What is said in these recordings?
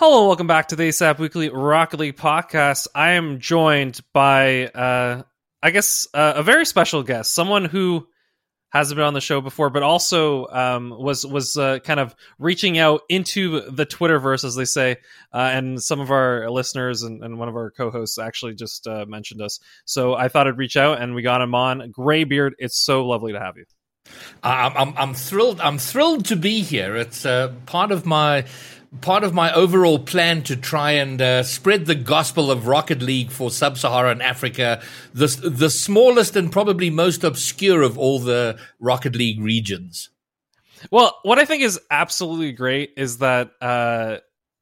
Hello, welcome back to the ASAP Weekly Rocket League podcast. I am joined by, uh, I guess, uh, a very special guest, someone who hasn't been on the show before, but also um, was was uh, kind of reaching out into the Twitterverse, as they say. Uh, and some of our listeners and, and one of our co-hosts actually just uh, mentioned us, so I thought I'd reach out, and we got him on. Graybeard, it's so lovely to have you. I'm, I'm, I'm thrilled. I'm thrilled to be here. It's uh, part of my part of my overall plan to try and uh, spread the gospel of Rocket League for sub-Saharan Africa, the the smallest and probably most obscure of all the Rocket League regions. Well, what I think is absolutely great is that uh,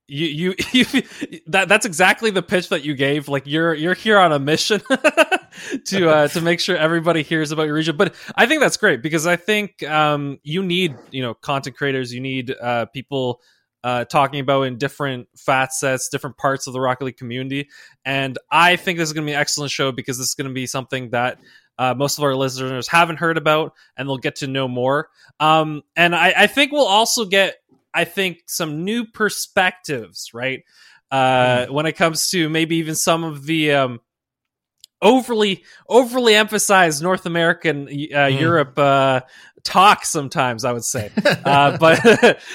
you, you you that that's exactly the pitch that you gave. Like you're you're here on a mission to uh, to make sure everybody hears about your region. But I think that's great because I think um, you need you know content creators, you need uh, people uh, talking about in different facets, different parts of the Rocket League community. And I think this is going to be an excellent show because this is going to be something that uh, most of our listeners haven't heard about, and they'll get to know more. Um, and I, I, think we'll also get, I think, some new perspectives, right? Uh, mm. When it comes to maybe even some of the um, overly overly emphasized North American uh, mm. Europe uh, talk sometimes i would say uh, but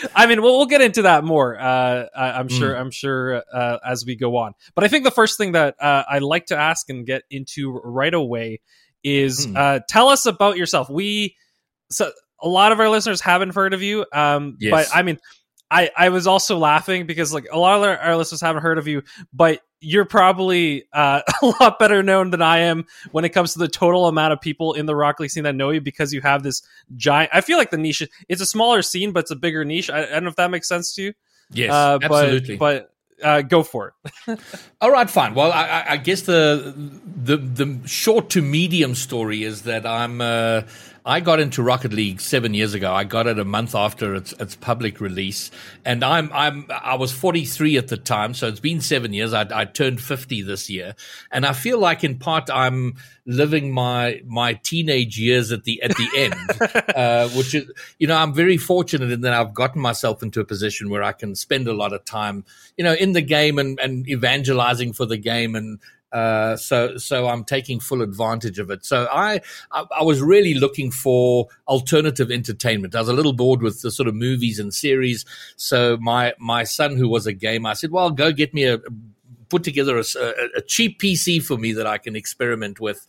i mean we'll, we'll, get into that more uh, i'm sure mm. i'm sure uh, as we go on but i think the first thing that uh, i like to ask and get into right away is mm. tell us about yourself we so a lot of our listeners haven't heard of you um, yes. but i mean I, I was also laughing because like a lot of our, our listeners haven't heard of you, but you're probably uh, a lot better known than I am when it comes to the total amount of people in the Rock League scene that know you because you have this giant. I feel like the niche it's a smaller scene, but it's a bigger niche. I, I don't know if that makes sense to you. Yes, uh, absolutely. But, but uh, go for it. All right, fine. Well, I, I, guess the the the short to medium story is that I'm uh, I got into Rocket League seven years ago. I got it a month after its its public release, and I'm I'm I was 43 at the time, so it's been seven years. I, I turned 50 this year, and I feel like in part I'm living my my teenage years at the at the end, uh, which is you know I'm very fortunate in that I've gotten myself into a position where I can spend a lot of time you know in the game and and evangelizing for the game and uh, so, so I'm taking full advantage of it. So I, I, I, was really looking for alternative entertainment. I was a little bored with the sort of movies and series. So my, my son, who was a gamer, I said, well, go get me a, put together a, a, cheap PC for me that I can experiment with.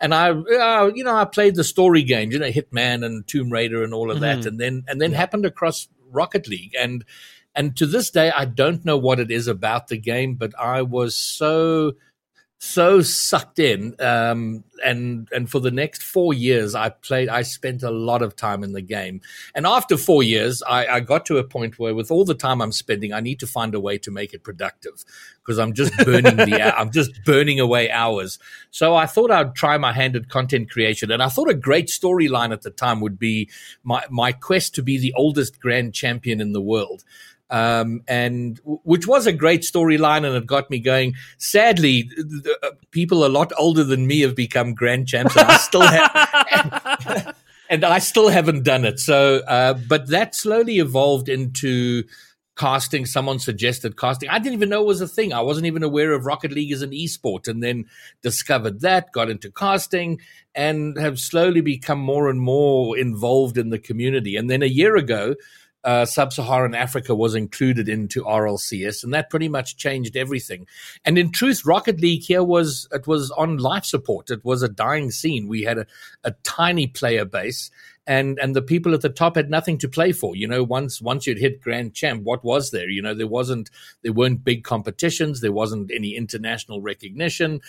And I, uh, you know, I played the story games, you know, Hitman and Tomb Raider and all of mm-hmm. that. And then, and then yeah. happened across Rocket League. And, and to this day, I don't know what it is about the game, but I was so so sucked in um, and and for the next four years i played i spent a lot of time in the game. And after four years I, I, got to a point where with all the time i'm spending i need to find a way to make it productive because i'm just burning the i'm just burning away hours. So i thought i'd try my hand at content creation and i thought a great storyline at the time would be my my quest to be the oldest grand champion in the world um, and which was a great storyline and it got me going. Sadly, the, uh, people a lot older than me have become grand champs, and I still have, and, and, I still haven't done it. So, uh, but that slowly evolved into casting. Someone suggested casting. I didn't even know it was a thing. I wasn't even aware of Rocket League as an esport, and then discovered that, got into casting, and have slowly become more and more involved in the community. And then a year ago uh, sub-Saharan Africa was included into RLCS, and that pretty much changed everything. And in truth, Rocket League here was it was on life support. It was a dying scene. We had a, a tiny player base, and and the people at the top had nothing to play for. You know, once once you'd hit Grand Champ, what was there? You know, there wasn't there weren't big competitions. There wasn't any international recognition.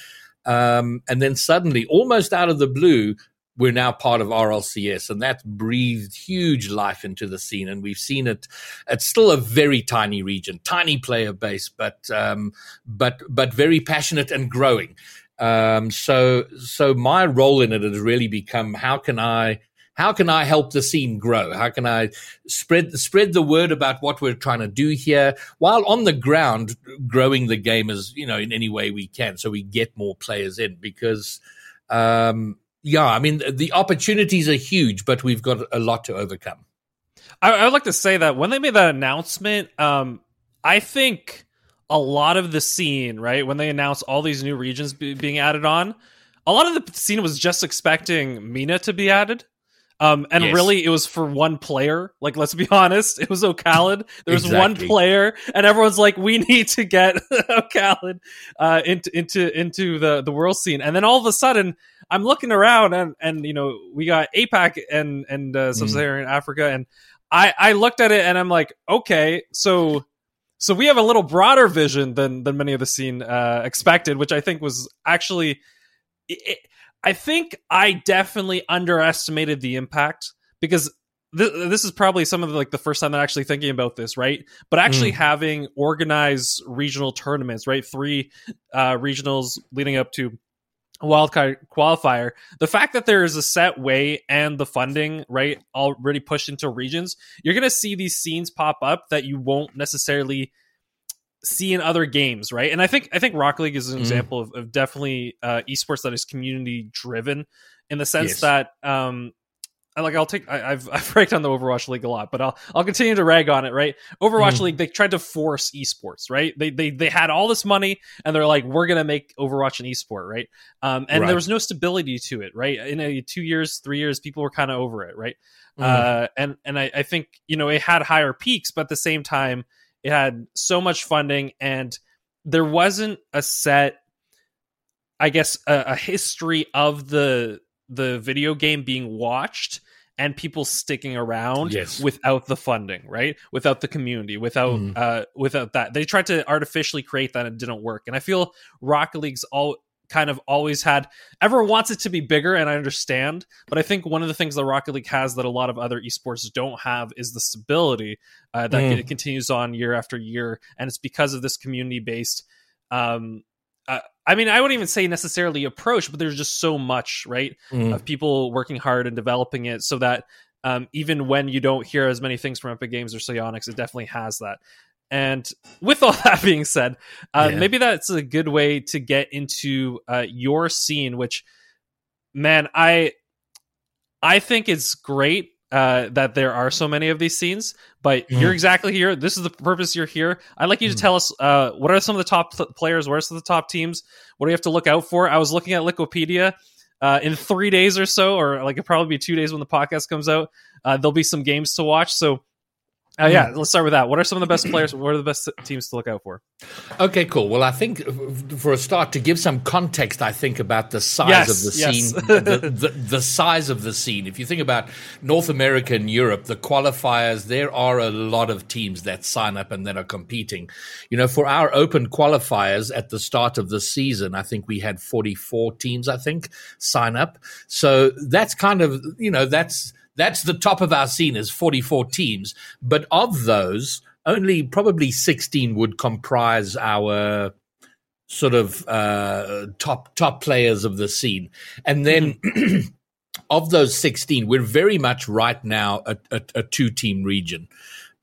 Um, and then suddenly, almost out of the blue, we're now part of RLCS, and that's breathed huge life into the scene. And we've seen it. It's still a very tiny region, tiny player base, but um, but but very passionate and growing. Um, so so my role in it has really become how can I how can I help the scene grow? How can I spread spread the word about what we're trying to do here while on the ground growing the game as you know in any way we can, so we get more players in because. Um, yeah, I mean the opportunities are huge, but we've got a lot to overcome. I, I would like to say that when they made that announcement, um, I think a lot of the scene, right, when they announced all these new regions be- being added on, a lot of the scene was just expecting MENA to be added. Um, and yes. really, it was for one player. Like, let's be honest, it was oKhaliD. There was exactly. one player, and everyone's like, "We need to get oKhaliD uh, into into into the the world scene." And then all of a sudden, I'm looking around, and and you know, we got APAC and and uh, mm. Sub-Saharan mm. Africa, and I I looked at it, and I'm like, okay, so so we have a little broader vision than than many of the scene uh, expected, which I think was actually. It, I think I definitely underestimated the impact because th- this is probably some of the, like the first time I'm actually thinking about this, right? But actually mm. having organized regional tournaments, right? Three uh, regionals leading up to wildcard qualifier. The fact that there is a set way and the funding, right, already pushed into regions, you're going to see these scenes pop up that you won't necessarily see in other games, right? And I think I think Rock League is an mm. example of, of definitely uh, esports that is community driven in the sense yes. that um, I, like I'll take I, have I've ragged on the Overwatch League a lot, but I'll I'll continue to rag on it. Right, Overwatch mm. League they tried to force esports. Right, they they they had all this money and they're like we're gonna make Overwatch an esport. Right, um, and right. there was no stability to it. Right, in a two years, three years, people were kind of over it. Right, mm. uh, and and I, I think you know it had higher peaks, but at the same time it had so much funding and there wasn't a set I guess a, a history of the the video game being watched and people sticking around yes. without the funding, right? Without the community, without mm. uh, without that. They tried to artificially create that and it didn't work. And I feel Rocket League's all kind of always had everyone wants it to be bigger and i understand but i think one of the things that rocket league has that a lot of other esports don't have is the stability uh, that mm. continues on year after year and it's because of this community based um, uh, I mean, I wouldn't even say necessarily approach, but there's just so much, right, mm. of people working hard and developing it so that um, even when you don't hear as many things from Epic Games or Psyonix, it definitely has that. And with all that being said, uh, yeah. maybe that's a good way to get into uh, your scene. Which, man, I I think it's great uh, that there are so many of these scenes, but mm. you're exactly here. This is the purpose you're here. I'd like you to mm. tell us uh, what are some of the top th- players, what are some of the top teams, what do you have to look out for? I was looking at Wikipedia. Uh, in three days or so, or like it'll probably be two days when the podcast comes out, uh, there'll be some games to watch. So uh, yeah, let's start with that. What are some of the best players? What are the best teams to look out for? Okay, cool. Well, I think for a start, to give some context, I think about the size yes, of the yes. scene, the, the, the, size of the scene. If you think about North America and Europe, the qualifiers, there are a lot of teams that sign up and that are competing. You know, for our open qualifiers at the start of the season, I think we had 44 teams, I think, sign up. So that's kind of, you know, that's that's the top of our scene is 44 teams. But of those, only probably 16 would comprise our sort of uh, top top players of the scene. And then mm-hmm. of those 16, we're very much right now a, a, a two team region.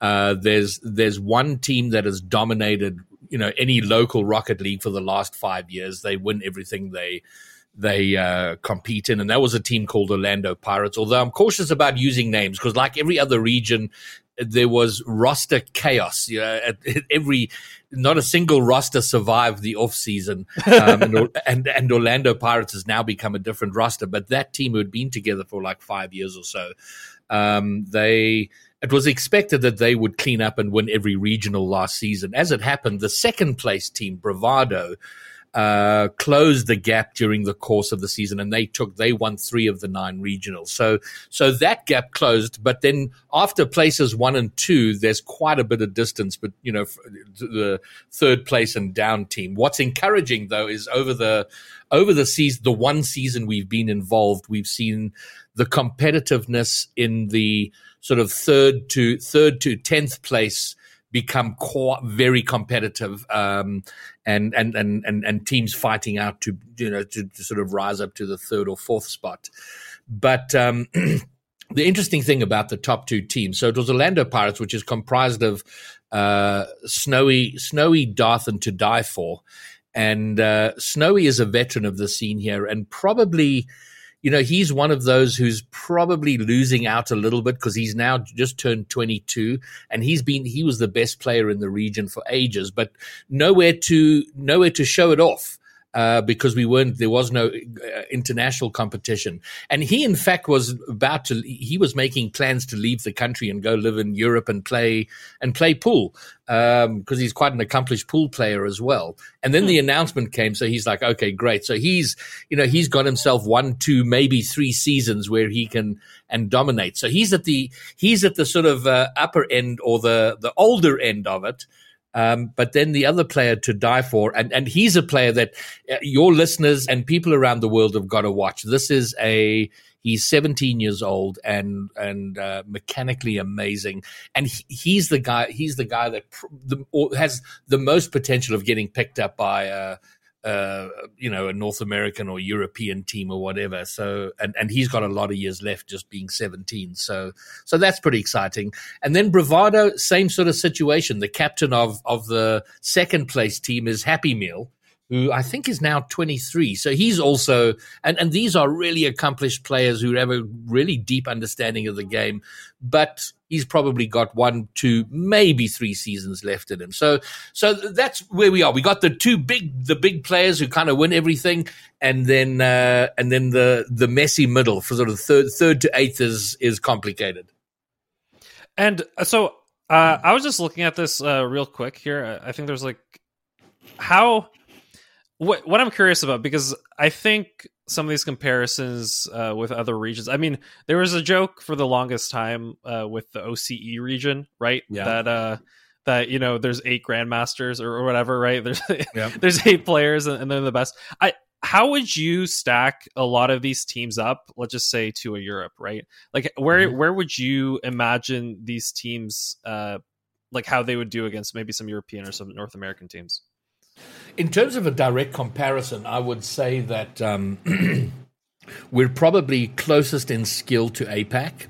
Uh, there's there's one team that has dominated you know any local rocket league for the last five years. They win everything they they uh, compete in, and that was a team called Orlando Pirates. Although I'm cautious about using names because, like every other region, there was roster chaos. You know, at, at every not a single roster survived the off season, um, and, and, and Orlando Pirates has now become a different roster. But that team who had been together for like five years or so, um, they it was expected that they would clean up and win every regional last season. As it happened, the second place team, Bravado uh, closed the gap during the course of the season, and they took they won three of the nine regionals. So so that gap closed. But then after places one and two, there's quite a bit of distance. But you know, the third place and down team. What's encouraging though is over the over the season, the one season we've been involved, we've seen the competitiveness in the sort of third to third to tenth place become core, very competitive, um, and, and and and and teams fighting out to you know to, to sort of rise up to the third or fourth spot. But um, the interesting thing about the top two teams, so it was Orlando Pirates, which is comprised of uh, Snowy, Snowy, Darth, and To Die For, and uh, Snowy is a veteran of the scene here, and probably you know, he's one of those who's probably losing out a little bit because he's now just turned 22 and he's been, he was the best player in the region for ages, but nowhere to, nowhere to show it off uh, because we weren't there was no uh, international competition. And he in fact was about to he was making plans to leave the country and go live in Europe and play and play pool because um, he's quite an accomplished pool player as well. And then the hmm. announcement came so he's like okay great. So he's you know he's got himself one two maybe three seasons where he can and dominate. So he's at the he's at the sort of uh, upper end or the the older end of it um, but then the other player to die for, and, and he's a player that uh, your listeners and people around the world have got to watch. This is a he's 17 years old and and uh, mechanically amazing, and he, he's the guy. He's the guy that pr- the, has the most potential of getting picked up by. Uh, uh, you know, a North American or European team or whatever. So, and, and he's got a lot of years left just being 17. So, so that's pretty exciting. And then Bravado, same sort of situation. The captain of, of the second place team is Happy Meal who I think is now 23. So he's also, and, and these are really accomplished players who have a really deep understanding of the game, but he's probably got one, two, maybe three seasons left in him. So, so that's where we are. We got the two big, the big players who kind of win everything. And then, uh, and then the, the messy middle for sort of third, third to eighth is, is complicated. And uh, so, uh, I was just looking at this, uh, real quick here. I think there's like, how, what what I'm curious about because I think some of these comparisons uh, with other regions. I mean, there was a joke for the longest time uh, with the OCE region, right? Yeah. That uh, that you know, there's eight grandmasters or, or whatever, right? There's yeah. there's eight players and, and they're the best. I how would you stack a lot of these teams up? Let's just say to a Europe, right? Like where mm-hmm. where would you imagine these teams, uh, like how they would do against maybe some European or some North American teams? In terms of a direct comparison, I would say that um, we're probably closest in skill to APAC.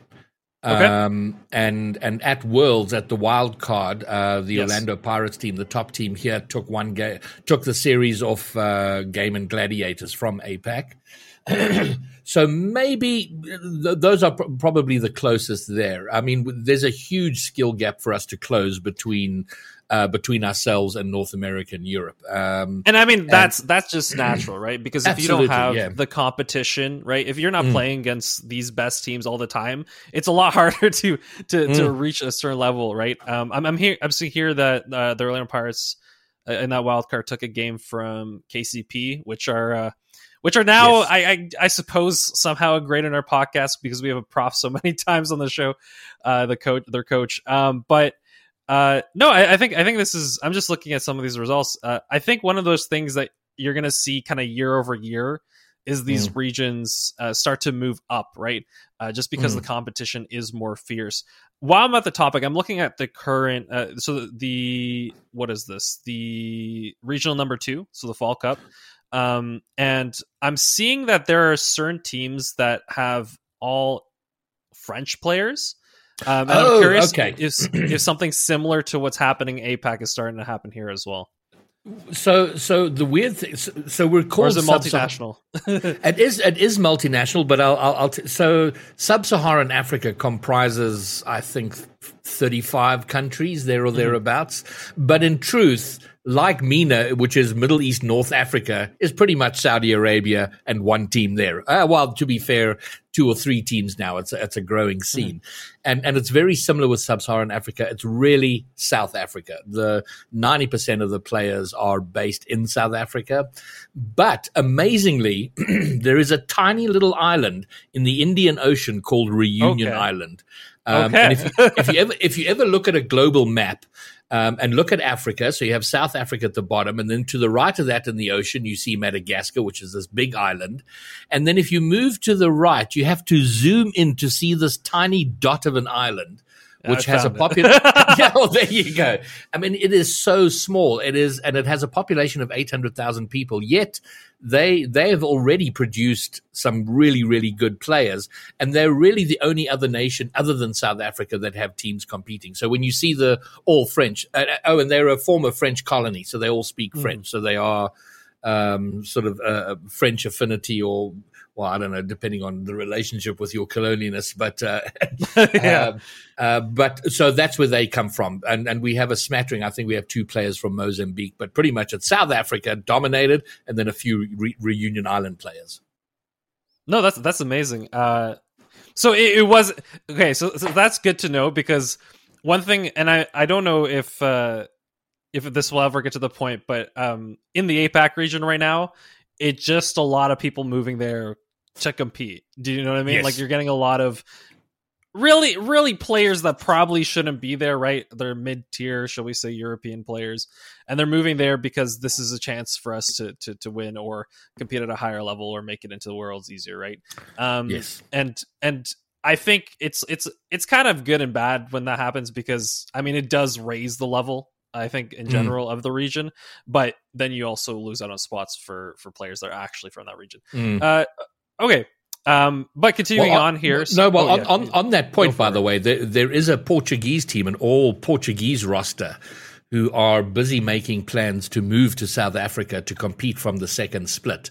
Okay. Um, and and at Worlds at the wild card, uh, the yes. Orlando Pirates team, the top team here, took one game, took the series off uh, Gaimin Gladiators from APAC. so maybe th- those are pr- probably the closest there. I mean, there's a huge skill gap for us to close between uh, between ourselves and North America and Europe. Um, and I mean that's and, that's just natural, right? Because if you don't have yeah. the competition, right? If you're not mm. playing against these best teams all the time, it's a lot harder to to, mm. to reach a certain level, right? Um, I'm, I'm here. I'm seeing here that uh, the Orlando Pirates uh, in that wild card took a game from KCP, which are. Uh, which are now, yes. I, I, I suppose, somehow great in our podcast because we have a prof so many times on the show, uh, the coach, their coach. Um, but uh, no, I, I, think I think this is. I'm just looking at some of these results. Uh, I think one of those things that you're going to see kind of year over year is these mm. regions uh, start to move up, right? Uh, just because mm. the competition is more fierce. While I'm at the topic, I'm looking at the current. Uh, so the what is this? The regional number two, so the Fall Cup, um, and I'm seeing that there are certain teams that have all French players. Um, oh, I'm curious okay. if, if something similar to what's happening APAC is starting to happen here as well. So, so the weird thing. So, so we're called. Or is it multinational? it is. It is multinational, but I'll. I'll, I'll t- so, sub-Saharan Africa comprises, I think, thirty-five countries there or mm-hmm. thereabouts. But in truth, like MENA, which is Middle East, North Africa, is pretty much Saudi Arabia and one team there. Uh, well, to be fair, two or three teams now. It's a, it's a growing scene, mm-hmm. and and it's very similar with sub-Saharan Africa. It's really South Africa. The ninety percent of the players are based in South Africa, but amazingly, there is a tiny little island in the Indian Ocean called Reunion okay. Island. Um, okay. and if you, if you ever if you ever look at a global map um, and look at Africa, so you have South Africa at the bottom, and then to the right of that in the ocean you see Madagascar, which is this big island, and then if you move to the right, you have to zoom in to see this tiny dot of an island which has a population. yeah, well, there you go. I mean, it is so small. It is, and it has a population of eight hundred thousand people. Yet they they have already produced some really really good players, and they're really the only other nation other than South Africa that have teams competing. So when you see the all French, uh, uh oh, and they're a former French colony, so they all speak mm. French. So they are. Um, sort of uh, French affinity or well, I don't know, depending on the relationship with your colonialness, but uh, yeah. Um, uh, but so that's where they come from, and and we have a smattering. I think we have two players from Mozambique, but pretty much it's South Africa dominated, and then a few re- reunion island players. No, that's that's amazing. Uh, so it, it, was okay. So, so that's good to know because one thing, and I I don't know if uh, if this will ever get to the point, but um, in the APAC region right now, it's just a lot of people moving there to compete. Do you know what I mean? Yes. Like you're getting a lot of really, really players that probably shouldn't be there, right? They're mid tier, shall we say, European players, and they're moving there because this is a chance for us to to to win or compete at a higher level or make it into the worlds easier, right? Um, yes, and and I think it's it's it's kind of good and bad when that happens because I mean it does raise the level I think in mm. general mm. of the region, but then you also lose out on spots for for players that are actually from that region. Mm. Uh, Okay. Um, but continuing well, on here. No, well, oh, on, yeah. on, on, that point, by it. the way, there, there is a Portuguese team, an all Portuguese roster, who are busy making plans to move to South Africa to compete from the second split.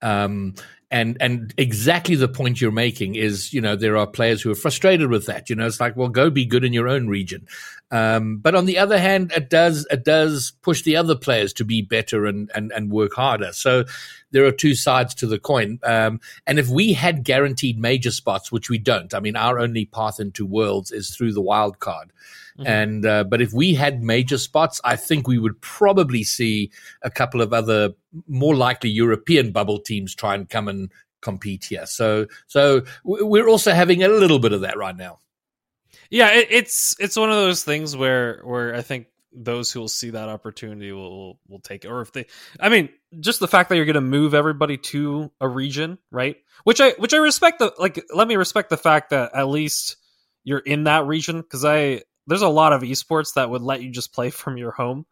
Um, and and exactly the point you're making is, you know, there are players who are frustrated with that. You know, it's like, well, go be good in your own region. Um, but on the other hand, it does it does push the other players to be better and and, and work harder. So there are two sides to the coin. Um, and if we had guaranteed major spots, which we don't, I mean, our only path into worlds is through the wild card. Mm-hmm. And uh, but if we had major spots, I think we would probably see a couple of other more likely European bubble teams try and come and compete here. So so we're also having a little bit of that right now. Yeah, it, it's it's one of those things where where I think those who will see that opportunity will will take it. Or if they, I mean, just the fact that you're going to move everybody to a region, right? Which I which I respect. The like, let me respect the fact that at least you're in that region because I there's a lot of esports that would let you just play from your home.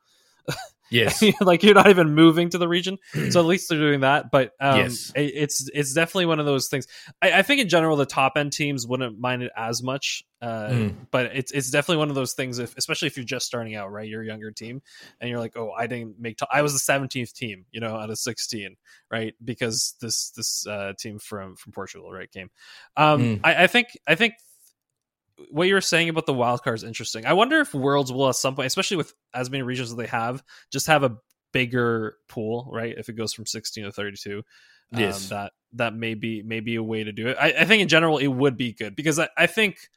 Yes, like you're not even moving to the region, so at least they're doing that. But um, yes. It, it's it's definitely one of those things. I, I, think in general the top end teams wouldn't mind it as much, uh, mm. but it's it's definitely one of those things. If especially if you're just starting out, right, you're a younger team, and you're like, oh, I didn't make. T- I was the 17th team, you know, out of 16, right? Because this this uh, team from from Portugal, right, came. Um, mm. I, I think I think what you were saying about the wild card is interesting. I wonder if Worlds will at some point, especially with as many regions as they have, just have a bigger pool, right? If it goes from 16 to 32. Um, yes. Um, that that may be may be a way to do it. I, I think in general it would be good because I, I think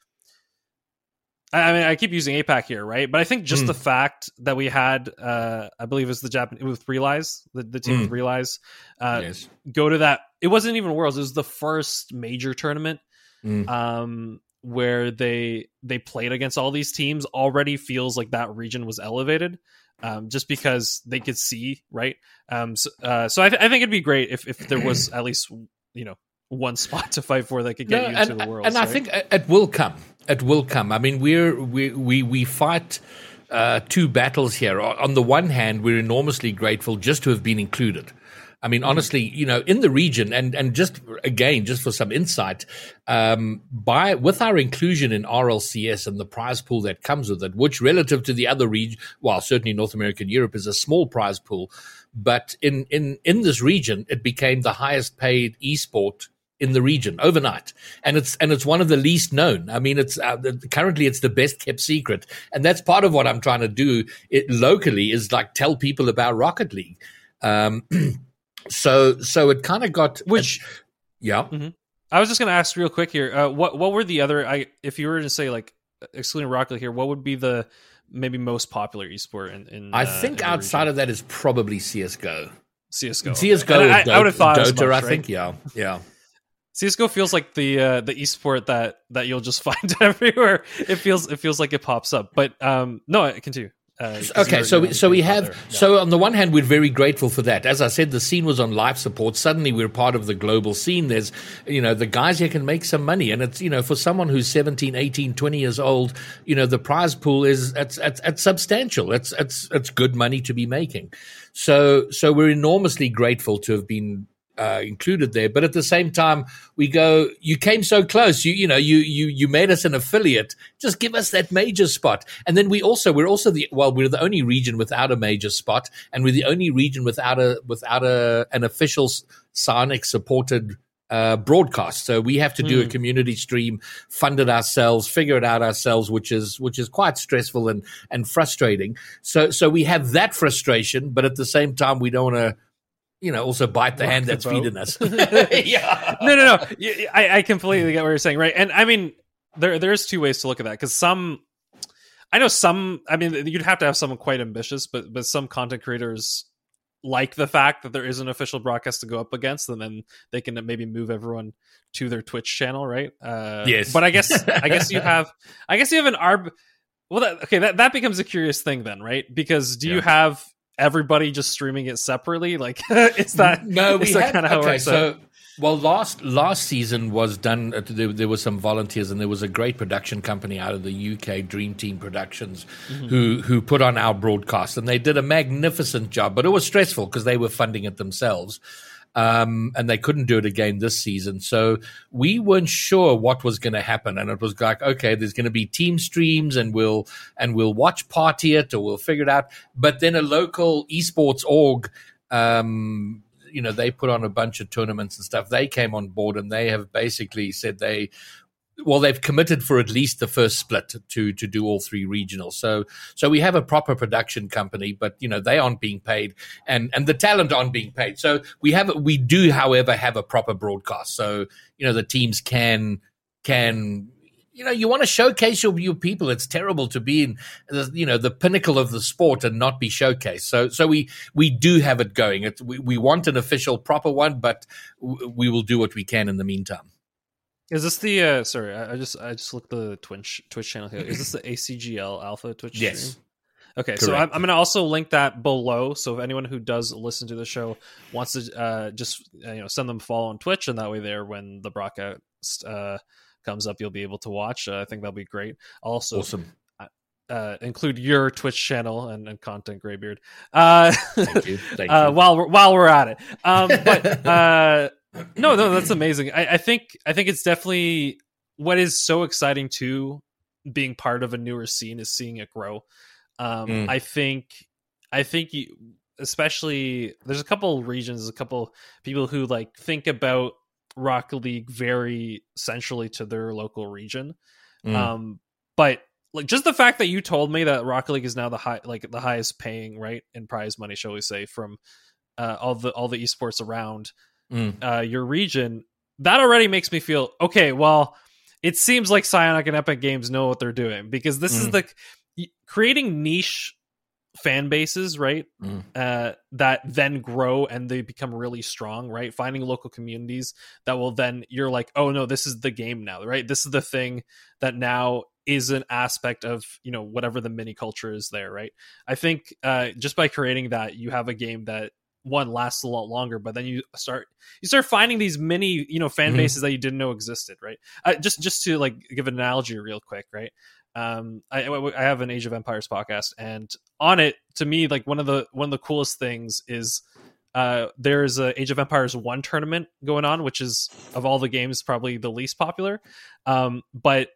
I mean, I keep using APAC here, right? But I think just mm. the fact that we had, uh, I believe it was the Japan with Realize, the, the team mm. with Realize, uh, yes. go to that. It wasn't even Worlds; it was the first major tournament. Mm. Um, where they they played against all these teams already feels like that region was elevated um, just because they could see right um, so, uh, so I, th- I, think it'd be great if, if there was at least you know one spot to fight for that could get no, you and, into the world and right? i think it will come it will come. I mean we're we we, we fight uh, two battles here. On the one hand we're enormously grateful just to have been included. I mean, honestly, you know, in the region, and and just again, just for some insight, um, by with our inclusion in RLCS and the prize pool that comes with it, which relative to the other region, well, certainly North America and Europe is a small prize pool, but in in in this region, it became the highest paid esport in the region overnight and it's and it's one of the least known i mean it's uh, currently it's the best kept secret and that's part of what i'm trying to do it locally is like tell people about rocket league um, So so it kind of got which yeah. Mm-hmm. I was just going to ask real quick here. Uh, what what were the other? I if you were to say like excluding Rocket League here, what would be the maybe most popular esport in? in I uh, think in outside region? of that is probably CS:GO. CS:GO. CS:GO, or I, I would have thought Dota. much, I think, yeah, yeah. CS:GO feels like the uh, the esport that that you'll just find everywhere. It feels it feels like it pops up. But um, no, I continue. Uh, Okay, so we, so we have. Yeah. so on the one hand we're very grateful for that. As I said, the scene was on life support. Suddenly we're part of the global scene. There's you know the guys here can make some money, and it's you know for someone who's 17, 18, 20 years old, you know the prize pool is it's it's, it's substantial. It's it's it's good money to be making. So so we're enormously grateful to have been uh, included there. But at the same time, we go, you came so close. You, you know, you, you, you made us an affiliate. Just give us that major spot. And then we also, we're also the, well, we're the only region without a major spot. And we're the only region without a, without a, an official Psyonix supported uh, broadcast. So we have to do a community stream, fund it ourselves, figure it out ourselves, which is which is quite stressful and and frustrating. So so we have that frustration, but at the same time, we don't want to, you know, also bite the Rock hand the that's boat. feeding us. yeah. no, no, no. I, I completely get what you're saying, right? And I mean, there there's two ways to look at that because some, I know some. I mean, you'd have to have someone quite ambitious, but but some content creators like the fact that there is an official broadcast to go up against, and then they can maybe move everyone to their Twitch channel, right? Uh, Yes. But I guess I guess you have I guess you have an arb. Well, that, okay, that that becomes a curious thing then, right? Because do you have everybody just streaming it separately? Like, is that no, we had kinda how it okay. So well, last last season was done. Uh, there, there were some volunteers, and there was a great production company out of the UK, Dream Team Productions, Mm-hmm. who who put on our broadcast, and they did a magnificent job. But it was stressful because they were funding it themselves. Um, and they couldn't do it again this season. So we weren't sure what was going to happen. And it was like, okay, there's going to be team streams and we'll, and we'll watch party it or we'll figure it out. But then a local esports org, um, you know, they put on a bunch of tournaments and stuff. They came on board and they have basically said they, well, they've committed for at least the first split to to do all three regionals. So so we have a proper production company, but you know they aren't being paid, and and the talent aren't being paid. So we have we do, however, have a proper broadcast. So you know the teams can can you know you want to showcase your, your people it's terrible to be in the you know the pinnacle of the sport and not be showcased so so we we do have it going it, we, we want an official proper one but w- we will do what we can in the meantime Is this the uh sorry, I, I just I just looked the Twitch Twitch channel here. Is this the ACGL Alpha Twitch yes stream? Okay, so I'm, I'm going to also link that below. So if anyone who does listen to the show wants to uh, just uh, you know send them a follow on Twitch, and that way there when the broadcast uh, comes up, you'll be able to watch. Uh, I think that'll be great. Also, awesome uh, include your Twitch channel and, and content, Graybeard. Uh, thank you thank uh, you while we're while we're at it. Um, but uh, no, no, that's amazing. I, I think I think it's definitely what is so exciting too. Being part of a newer scene is seeing it grow. Um, Mm. I think I think you, especially there's a couple regions, a couple people who like think about Rocket League very centrally to their local region. Mm. Um, but like just the fact that you told me that Rocket League is now the high, like the highest paying, right, in prize money, shall we say, from uh, all the all the esports around Mm. uh, your region, that already makes me feel okay. Well, it seems like Psyonix and Epic Games know what they're doing because this is Mm. the creating niche fan bases, right? Mm. Uh, that then grow and they become really strong, right? Finding local communities that will then you're like, oh no, this is the game now, right? This is the thing that now is an aspect of you know whatever the mini culture is there, right? I think uh, just by creating that, you have a game that one lasts a lot longer, but then you start you start finding these mini you know fan Mhm. bases that you didn't know existed, right? Uh, just just to like give an analogy real quick, right? um I, I have an age of empires podcast and on it to me like one of the one of the coolest things is uh there's a age of empires 1 tournament going on which is of all the games probably the least popular um but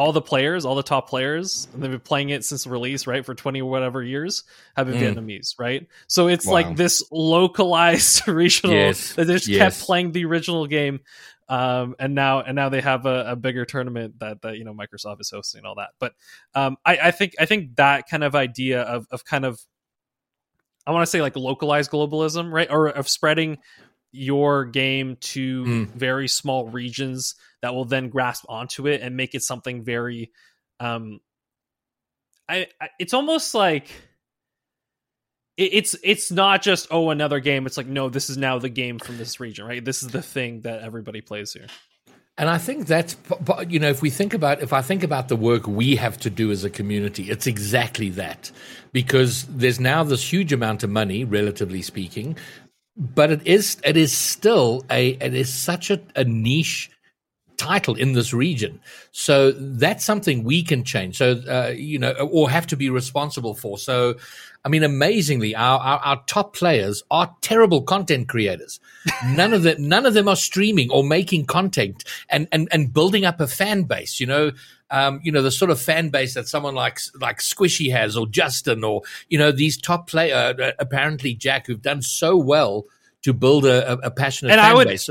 all the players all the top players and they've been playing it since release right for 20 or whatever years have been Mm. vietnamese right so it's Wow. like this localized regional Yes. they just Yes. kept playing the original game um, and now and now they have a, a bigger tournament that that you know Microsoft is hosting and all that. But um, I, I think I think that kind of idea of of kind of I want to say like localized globalism, right, or of spreading your game to Mm. very small regions that will then grasp onto it and make it something very um I, I it's almost like it, it's it's not just oh another game it's like no this is now the game from this region right this is the thing that everybody plays here And I think that's, you know, if we think about, if I think about the work we have to do as a community, it's exactly that. Because there's now this huge amount of money, relatively speaking, but it is, it is still a, it is such a, a niche title in this region. So that's something we can change. So, uh, you know, or have to be responsible for. So, I mean, amazingly, our, our, our top players are terrible content creators. None of them, none of them are streaming or making content and, and, and building up a fan base, you know, um, you know, the sort of fan base that someone like, like Squishy has or Justin or, you know, these top player, uh, apparently Jack, who've done so well to build a, a, passionate And I fan would- base.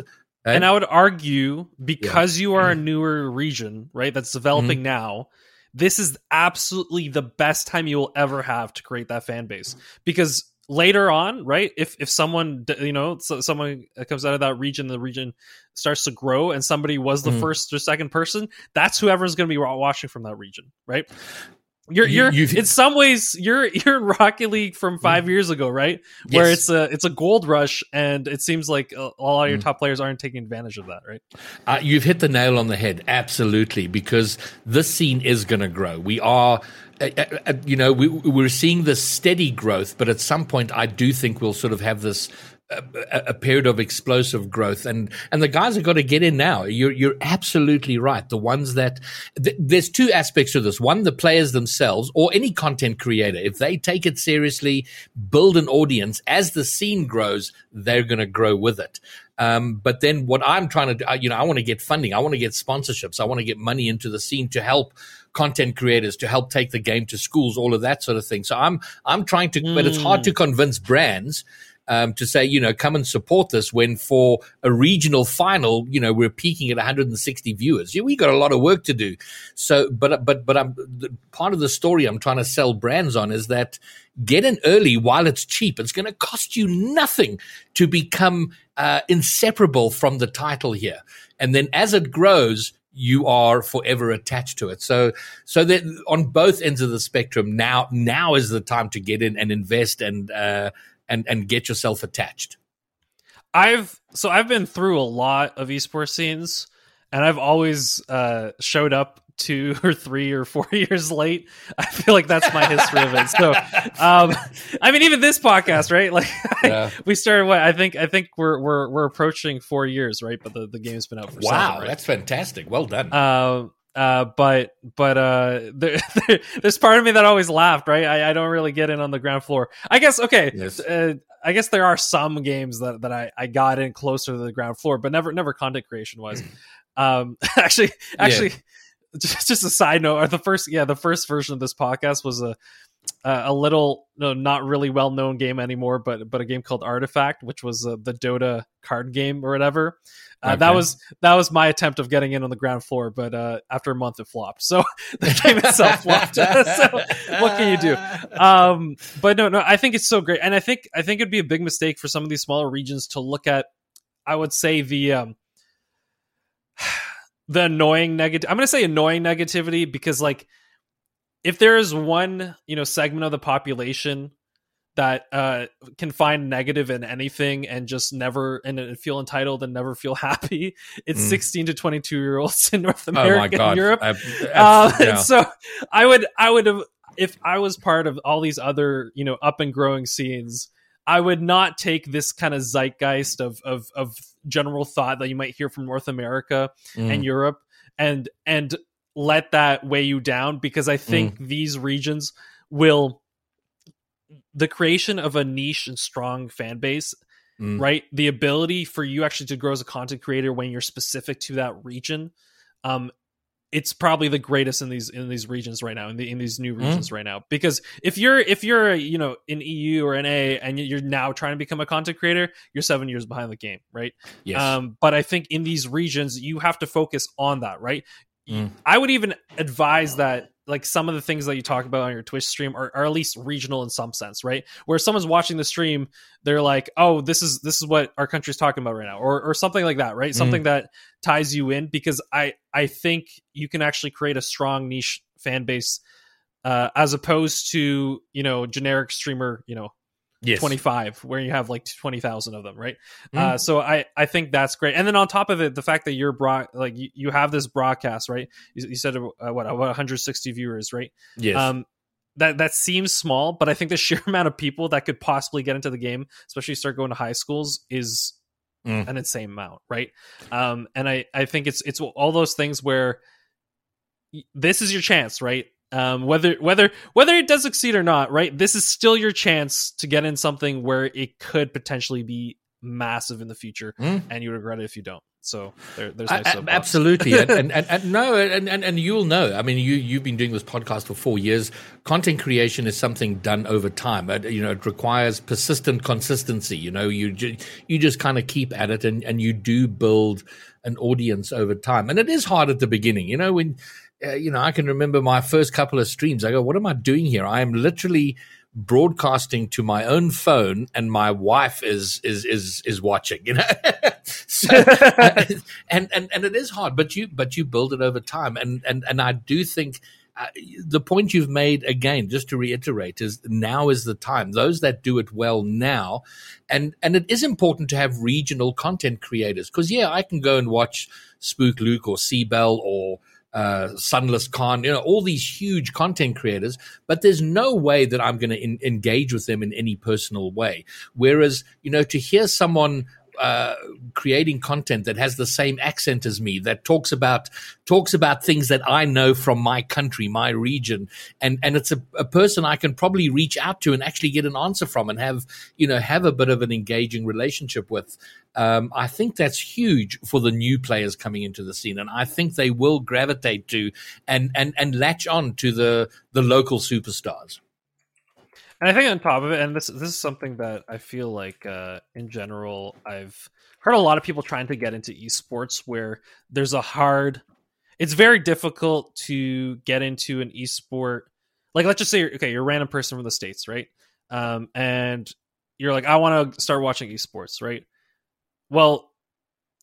And I would argue because you are a newer region, right, that's developing now, this is absolutely the best time you will ever have to create that fan base. Because later on, right, if if someone you know so someone comes out of that region, the region starts to grow, and somebody was the Mhm. first or second person, that's whoever's going to be watching from that region, right? You're, You- you're you've- in some ways you're you're in Rocket League from five years ago, right? Where Yes. it's a it's a gold rush, and it seems like a, a lot of your Mm. top players aren't taking advantage of that, right? Uh, you've hit the nail on the head, absolutely, because this scene is going to grow. We are, uh, uh, uh, you know, we, we're seeing this steady growth, but at some point, I do think we'll sort of have this. A, a period of explosive growth, and and the guys have got to get in now. You're you're absolutely right. The ones that th- there's two aspects to this. One, the players themselves, or any content creator, if they take it seriously, build an audience. As the scene grows, they're going to grow with it. Um, but then what I'm trying to do, you know, I want to get funding. I want to get sponsorships. I want to get money into the scene to help content creators, to help take the game to schools, all of that sort of thing. So I'm, I'm trying to, but it's hard to convince brands. Um, to say, you know, come and support this when for a regional final, you know, we're peaking at 160 viewers. Yeah, we got a lot of work to do. So, but, but, but I'm part of the story I'm trying to sell brands on is that get in early while it's cheap. It's going to cost you nothing to become uh, inseparable from the title here. And then as it grows, you are forever attached to it. So, so that on both ends of the spectrum, now, now is the time to get in and invest and, uh, and, and get yourself attached. I've so I've been through a lot of esports scenes, and I've always uh, showed up two or three or four years late. I feel like that's my history of it. So, um, I mean, even this podcast, right? Like, Yeah. we started. What I think I think we're we're we're approaching four years, right? But the, the game's been out for Wow, seven, right? that's fantastic. Well done. Um, uh, but but uh, there, there, there's part of me that always laughed, right? I, I don't really get in on the ground floor. I guess okay. Yes. Uh, I guess there are some games that, that I, I got in closer to the ground floor, but never never content creation wise. um, actually, actually, just, just a side note. Or the first yeah, the first version of this podcast was a a a little no, not really well known game anymore, but but a game called Artifact, which was uh, the Dota card game or whatever. Uh, That was that was my attempt of getting in on the ground floor, but uh, after a month it flopped. So the game itself flopped. so what can you do? Um, but no, no, I think it's so great, and I think I think it'd be a big mistake for some of these smaller regions to look at. I would say the um, the annoying negative. I'm going to say annoying negativity because like if there is one you know segment of the population that uh can find negative in anything and just never and feel entitled and never feel happy it's Mm. 16 to 22 year olds in north oh america my and europe I- uh, yeah. so I would, I would have, if I was part of all these other, you know, up and growing scenes, I would not take this kind of zeitgeist of of of general thought that you might hear from North America Mm. and Europe, and and let that weigh you down because I think these regions will the creation of a niche and strong fan base Mm. right? The ability for you actually to grow as a content creator when you're specific to that region um it's probably the greatest in these in these regions right now in the in these new regions right now. Because if you're if you're you know in EU or NA and you're now trying to become a content creator you're 7 years behind the game right? Yes. um but I think in these regions you have to focus on that right Mm. I would even advise that like some of the things that you talk about on your Twitch stream are, are at least regional in some sense, right? Where someone's watching the stream, they're like, "Oh, this is this is what our country's talking about right now," or or something like that, right? Mm. Something that ties you in because I I think you can actually create a strong niche fan base uh, as opposed to you know generic streamer, you know, yes. 25 where you have like 20,000 of them, right? Mm. Uh, so I I think that's great. And then on top of it, the fact that you're brought like you, you have this broadcast, right? You, you said uh, what about 160 viewers, right? Yes. Um, that that seems small, but I think the sheer amount of people that could possibly get into the game, especially start going to high schools, is mm. an insane amount, right? Um, and I I think it's it's all those things where this is your chance, right? Um, whether whether whether it does succeed or not, right? This is still your chance to get in something where it could potentially be massive in the future, mm. and you regret it if you don't. So there, there's no I, absolutely, and, and, and, and, no, and, and and you'll know. I mean, you you've been doing this podcast for four years. Content creation is something done over time. It, you know, it requires persistent consistency. You know, you ju- you just kind of keep at it, and and you do build an audience over time. And it is hard at the beginning. You know, when uh, you know, I can remember my first couple of streams. I go, what am I doing here? I am literally broadcasting to my own phone and my wife is is is is watching you know so, and and and it is hard but you but you build it over time and and and I do think uh, the point you've made again just to reiterate is now is the time those that do it well now and and it is important to have regional content creators because yeah I can go and watch SpookLuke or Seabell or uh, SunlessKhan, you know, all these huge content creators, but there's no way that I'm going to engage with them in any personal way. Whereas, you know, to hear someone uh, creating content that has the same accent as me, that talks about talks about things that I know from my country, my region, and and it's a, a, person I can probably reach out to and actually get an answer from and have you know have a bit of an engaging relationship with. Um, I think that's huge for the new players coming into the scene, and I think they will gravitate to and and and latch on to the the local superstars. And I think on top of it, and this this is something that I feel like uh, in general I've heard a lot of people trying to get into esports where there's a hard it's very difficult to get into an esport. Like let's just say you're, okay you're a random person from the states right? Um, and you're like i want to start watching esports right? Well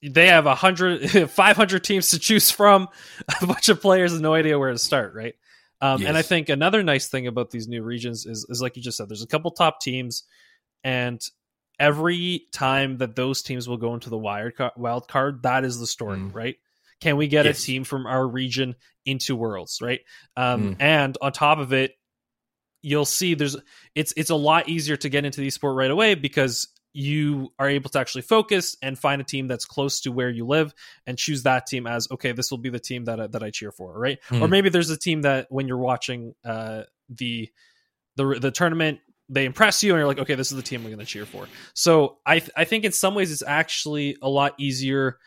they have 100 500 teams to choose from a bunch of players no idea where to start right um, yes. And I think another nice thing about these new regions is, is like you just said, there's a couple top teams, and every time that those teams will go into the wild card, wild card that is the story, mm. right? Can we get yes. a team from our region into Worlds, right? Um, mm. And on top of it, you'll see there's it's it's a lot easier to get into the sport right away because you are able to actually focus and find a team that's close to where you live and choose that team as okay this will be the team that, that i cheer for right mm. or maybe there's a team that when you're watching uh, the the the tournament they impress you and you're like okay this is the team i'm going to cheer for so i th- i think in some ways it's actually a lot easier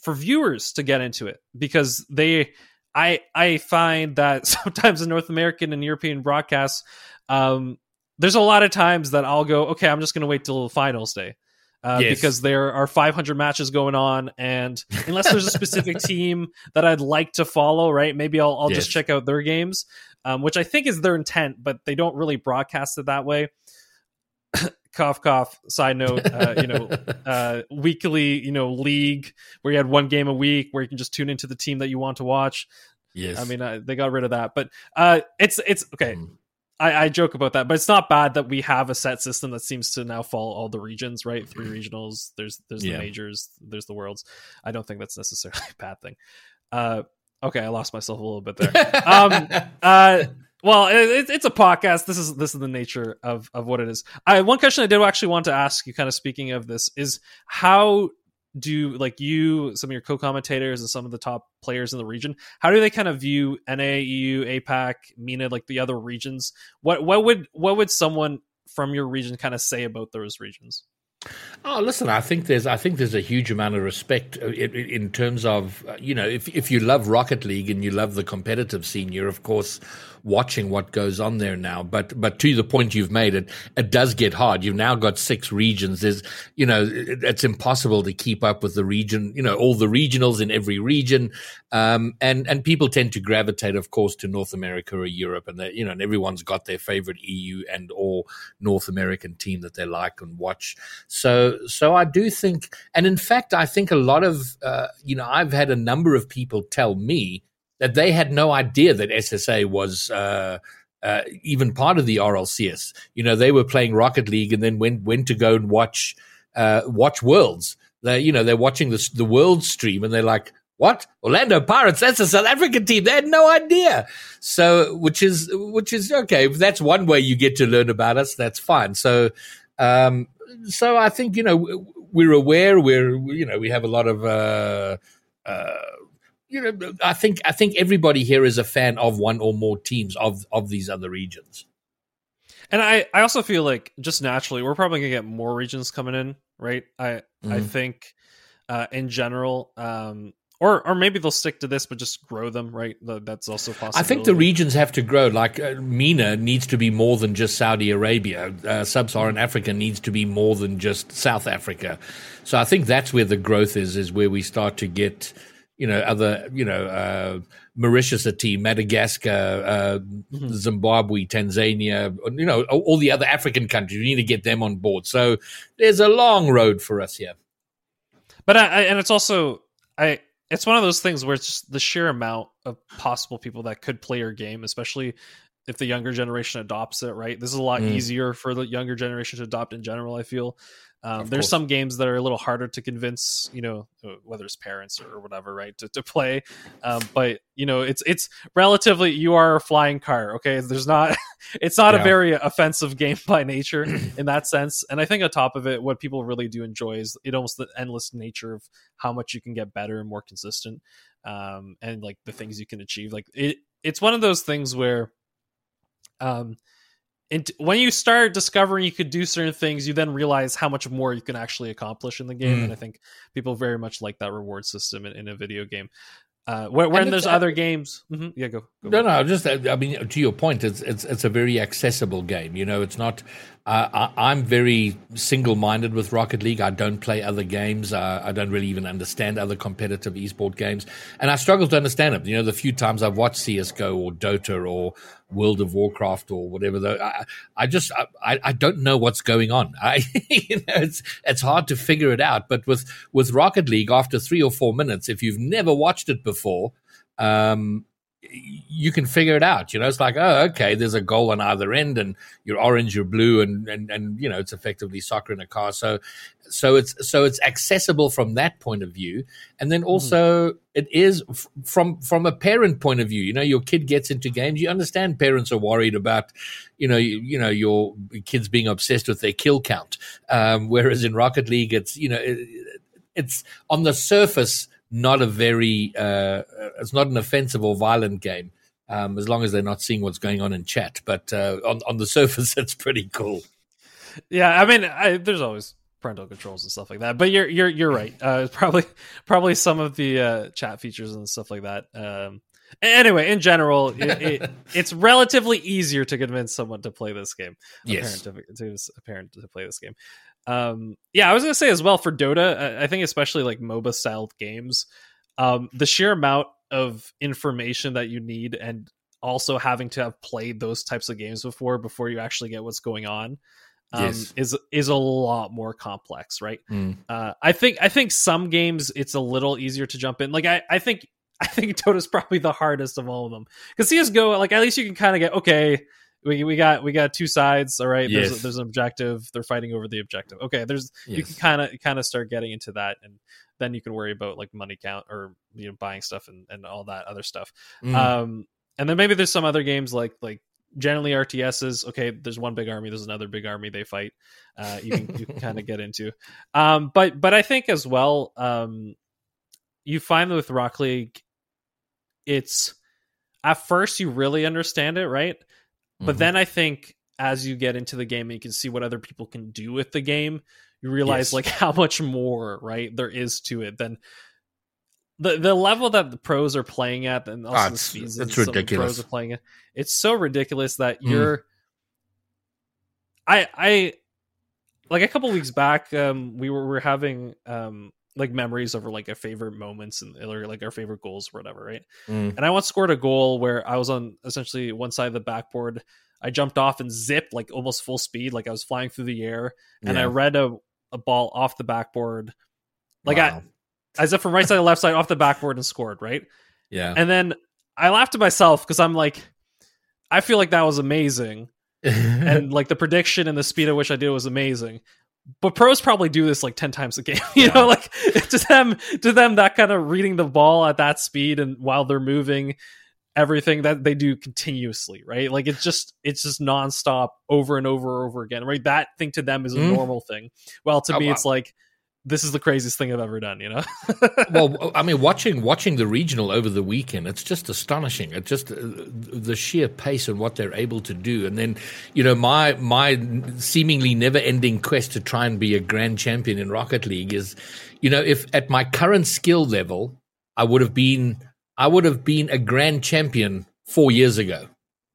for viewers to get into it because they i i find that sometimes in north american and european broadcasts um there's a lot of times that I'll go, okay, I'm just going to wait till the finals day. Uh, yes. because there are 500 matches going on, and unless there's a specific team that I'd like to follow, right? Maybe I'll, I'll yes. just check out their games, um, which I think is their intent, but they don't really broadcast it that way. cough, cough. Side note, uh, you know, uh, weekly, you know, league where you had one game a week where you can just tune into the team that you want to watch. Yes, I mean uh, they got rid of that, but uh, it's it's okay. Mm. I, I, joke about that, but it's not bad that we have a set system that seems to now follow all the regions, right? Three mm-hmm. regionals. There's there's yeah. the majors. There's the worlds. I don't think that's necessarily a bad thing. Uh, okay, I lost myself a little bit there. um, uh, well, it, it's a podcast. This is this is the nature of of what it is. I one question I did actually want to ask you, kind of speaking of this, is how do like you some of your co-commentators and some of the top players in the region how do they kind of view na eu apac MENA like the other regions? What what would what would someone from your region kind of say about those regions Oh, listen, I think there's I think there's a huge amount of respect uh, in, in terms of uh, you know if if you love Rocket League and you love the competitive scene, you're of course watching what goes on there now. But but to the point you've made, it it does get hard. You've now got six regions. There's you know it, it's impossible to keep up with the region. You know all the regionals in every region, um, and and people tend to gravitate, of course, to North America or Europe, and you know and everyone's got their favorite EU and or North American team that they like and watch. So so I do think, and in fact, I think a lot of uh, you know I've had a number of people tell me that they had no idea that SSA was uh, uh, even part of the RLCS. You know, they were playing Rocket League and then went went to go and watch uh, watch Worlds. They, you know, they're watching the the World stream and they're like, "What? Orlando Pirates? That's a South African team." They had no idea. So, which is which is okay. That's one way you get to learn about us, that's fine. So, um, so I think you know we're aware. We're you know we have a lot of. Uh, uh, you know, I think I think everybody here is a fan of one or more teams of of these other regions. And I, I also feel like just naturally we're probably gonna get more regions coming in, right? I mm-hmm. I think uh, in general, um, or or maybe they'll stick to this, but just grow them, right? That's also possible. I think the regions have to grow. Like uh, MENA needs to be more than just Saudi Arabia. Uh, Sub-Saharan Africa needs to be more than just South Africa. So I think that's where the growth is. Is where we start to get you know, other, you know, uh, Mauritius a team, Madagascar, uh, mm-hmm. Zimbabwe, Tanzania, you know, all the other African countries. We need to get them on board. So there's a long road for us here. But I, I and it's also I it's one of those things where it's just the sheer amount of possible people that could play your game, especially if the younger generation adopts it. Right, this is a lot mm. easier for the younger generation to adopt in general. I feel um, there's some games that are a little harder to convince, you know, uh, whether it's parents or whatever, right, to, to play. Um, but you know, it's it's relatively you are a flying car. Okay, there's not, it's not yeah. a very offensive game by nature in that sense. And I think on top of it, what people really do enjoy is it almost the endless nature of how much you can get better and more consistent, um, and like the things you can achieve. Like it, it's one of those things where, um and when you start discovering you could do certain things, you then realize how much more you can actually accomplish in the game. Mm. And I think people very much like that reward system in, in a video game. Uh, when, when there's other games, mm-hmm. yeah, go, go. No, no, just I mean, to your point, it's it's it's a very accessible game. You know, it's not. Uh, I, am very single-minded with Rocket League. I don't play other games. Uh, I don't really even understand other competitive esport games, and I struggle to understand them. You know, the few times I've watched CS:GO or Dota or World of Warcraft or whatever. Though I, I just I, I don't know what's going on. I you know it's it's hard to figure it out. But with with Rocket League, after three or four minutes, if you've never watched it before, um, you can figure it out. You know, it's like, oh, okay, there's a goal on either end, and you're orange, you're blue, and and and you know, it's effectively soccer in a car. So, so it's so it's accessible from that point of view, and then also mm. it is f- from from a parent point of view. You know, your kid gets into games. You understand parents are worried about, you know, you, you know, your kids being obsessed with their kill count. Um, whereas in Rocket League, it's you know, it, it's on the surface not a very uh, it's not an offensive or violent game um, as long as they're not seeing what's going on in chat. But uh, on on the surface, it's pretty cool. Yeah, I mean, I, there's always parental controls and stuff like that. But you're you're you're right. Uh, probably probably some of the uh, chat features and stuff like that. Um, anyway, in general, it, it, it's relatively easier to convince someone to play this game. Yes, a parent to, to, a parent to play this game. Um, yeah, I was gonna say as well for Dota. I think especially like MOBA styled games, um, the sheer amount of information that you need, and also having to have played those types of games before before you actually get what's going on. Um, yes. is is a lot more complex, right? Mm. Uh, I think I think some games it's a little easier to jump in. Like I, I think I think Dota's probably the hardest of all of them because CS:GO, like at least you can kind of get okay we, we got we got two sides all right yes. there's, there's an objective they're fighting over the objective okay there's yes. you can kind of kind of start getting into that and then you can worry about like money count or you know buying stuff and, and all that other stuff mm. um and then maybe there's some other games like like generally rts's okay there's one big army there's another big army they fight uh you can, you can kind of get into um but but i think as well um you find with rock league it's at first you really understand it right but mm-hmm. then I think as you get into the game and you can see what other people can do with the game, you realize Yes. like how much more right there is to it than the the level that the pros are playing at and also the it's- speeds it's that some of the ridiculous. pros are playing at. It's so ridiculous that Mm. you're I I like a couple weeks back um we were we were having um like memories over like our favorite moments and or like our favorite goals or whatever, right? Mm. And I once scored a goal where I was on essentially one side of the backboard. I jumped off and zipped like almost full speed, like I was flying through the air, and I read a, a ball off the backboard, like Wow. I as if from right side to left side off the backboard and scored, right? yeah. And then I laughed to myself because I'm like, I feel like that was amazing, and like the prediction and the speed at which I did was amazing. But pros probably do this like ten times a game. You Yeah. know, like to them, to them, that kind of reading the ball at that speed and while they're moving, everything that they do continuously, right? Like it's just it's just nonstop over and over and over again, right? That thing to them is a Mm. normal thing. Well, to Oh, me, wow. it's like this is the craziest thing I've ever done. You know? well, I mean, watching watching the regional over the weekend, it's just astonishing. It's just uh, the sheer pace and what they're able to do. And then, you know, my my seemingly never ending quest to try and be a grand champion in Rocket League is, you know, if at my current skill level, I would have been I would have been a grand champion four years ago.